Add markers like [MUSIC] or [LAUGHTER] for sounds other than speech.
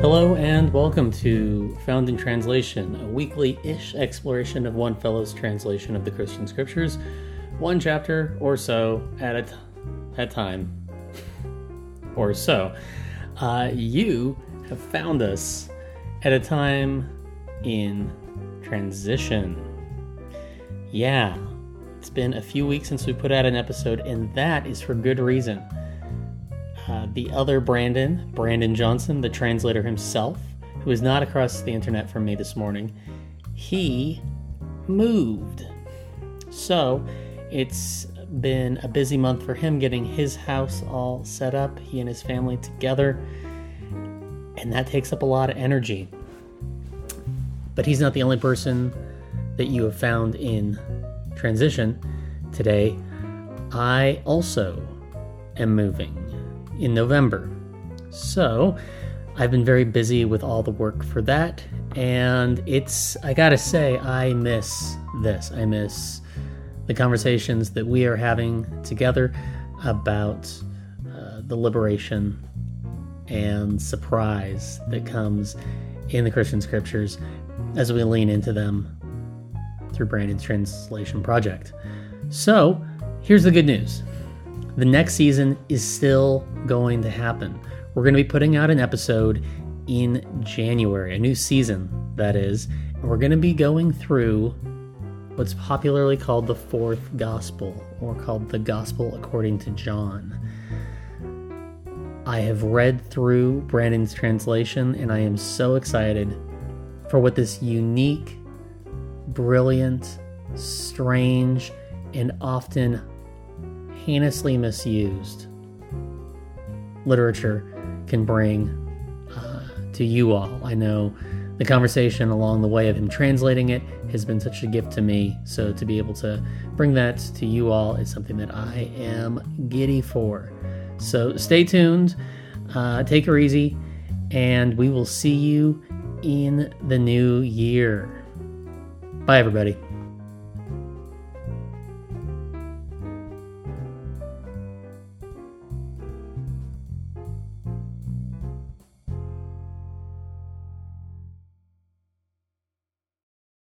Hello and welcome to Found in Translation, a weekly ish exploration of one fellow's translation of the Christian scriptures, one chapter or so at a t- at time. [LAUGHS] or so. Uh, you have found us at a time in transition. Yeah, it's been a few weeks since we put out an episode, and that is for good reason. Uh, the other Brandon, Brandon Johnson, the translator himself, who is not across the internet from me this morning, he moved. So it's been a busy month for him getting his house all set up, he and his family together, and that takes up a lot of energy. But he's not the only person that you have found in transition today. I also am moving in November. So I've been very busy with all the work for that, and it's, I gotta say, I miss this. I miss the conversations that we are having together about uh, the liberation and surprise that comes in the Christian scriptures as we lean into them through Brandon's translation project. So, here's the good news the next season is still going to happen. We're going to be putting out an episode in January, a new season, that is, and we're going to be going through what's popularly called the fourth gospel, or called the Gospel according to John. I have read through Brandon's translation, and I am so excited for what this unique, brilliant, strange, and often heinously misused literature can bring uh, to you all. I know the conversation along the way of him translating it has been such a gift to me. So to be able to bring that to you all is something that I am giddy for. So stay tuned, uh, take her easy, and we will see you in the new year. Bye, everybody.